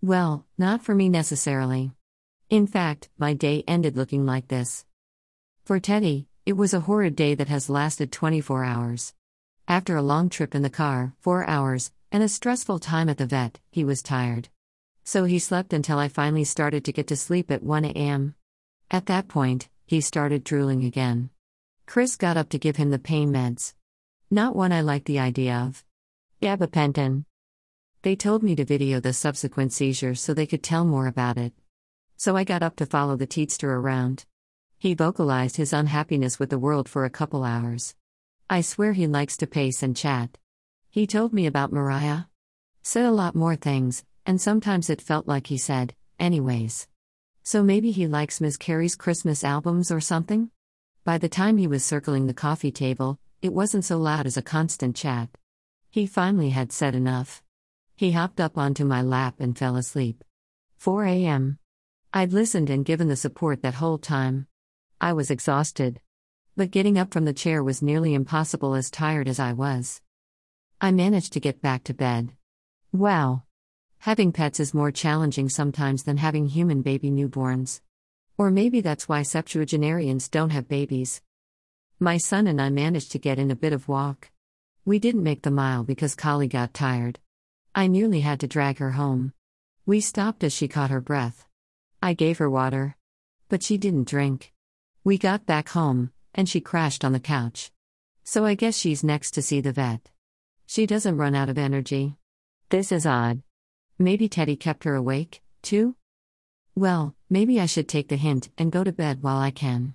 Well, not for me necessarily. In fact, my day ended looking like this. For Teddy, it was a horrid day that has lasted 24 hours. After a long trip in the car, 4 hours, and a stressful time at the vet, he was tired. So he slept until I finally started to get to sleep at 1 a.m. At that point, he started drooling again. Chris got up to give him the pain meds. Not one I liked the idea of. Gabapentin. They told me to video the subsequent seizure so they could tell more about it. So I got up to follow the teetster around. He vocalized his unhappiness with the world for a couple hours. I swear he likes to pace and chat. He told me about Mariah. Said a lot more things, and sometimes it felt like he said, anyways. So maybe he likes Miss Carey's Christmas albums or something? By the time he was circling the coffee table, it wasn't so loud as a constant chat. He finally had said enough. He hopped up onto my lap and fell asleep. 4 a.m. I'd listened and given the support that whole time. I was exhausted. But getting up from the chair was nearly impossible as tired as I was. I managed to get back to bed. Wow. Having pets is more challenging sometimes than having human baby newborns. Or maybe that's why septuagenarians don't have babies. My son and I managed to get in a bit of walk. We didn't make the mile because Kali got tired. I nearly had to drag her home. We stopped as she caught her breath. I gave her water. But she didn't drink. We got back home, and she crashed on the couch. So I guess she's next to see the vet. She doesn't run out of energy. This is odd. Maybe Teddy kept her awake, too? Well, maybe I should take the hint and go to bed while I can.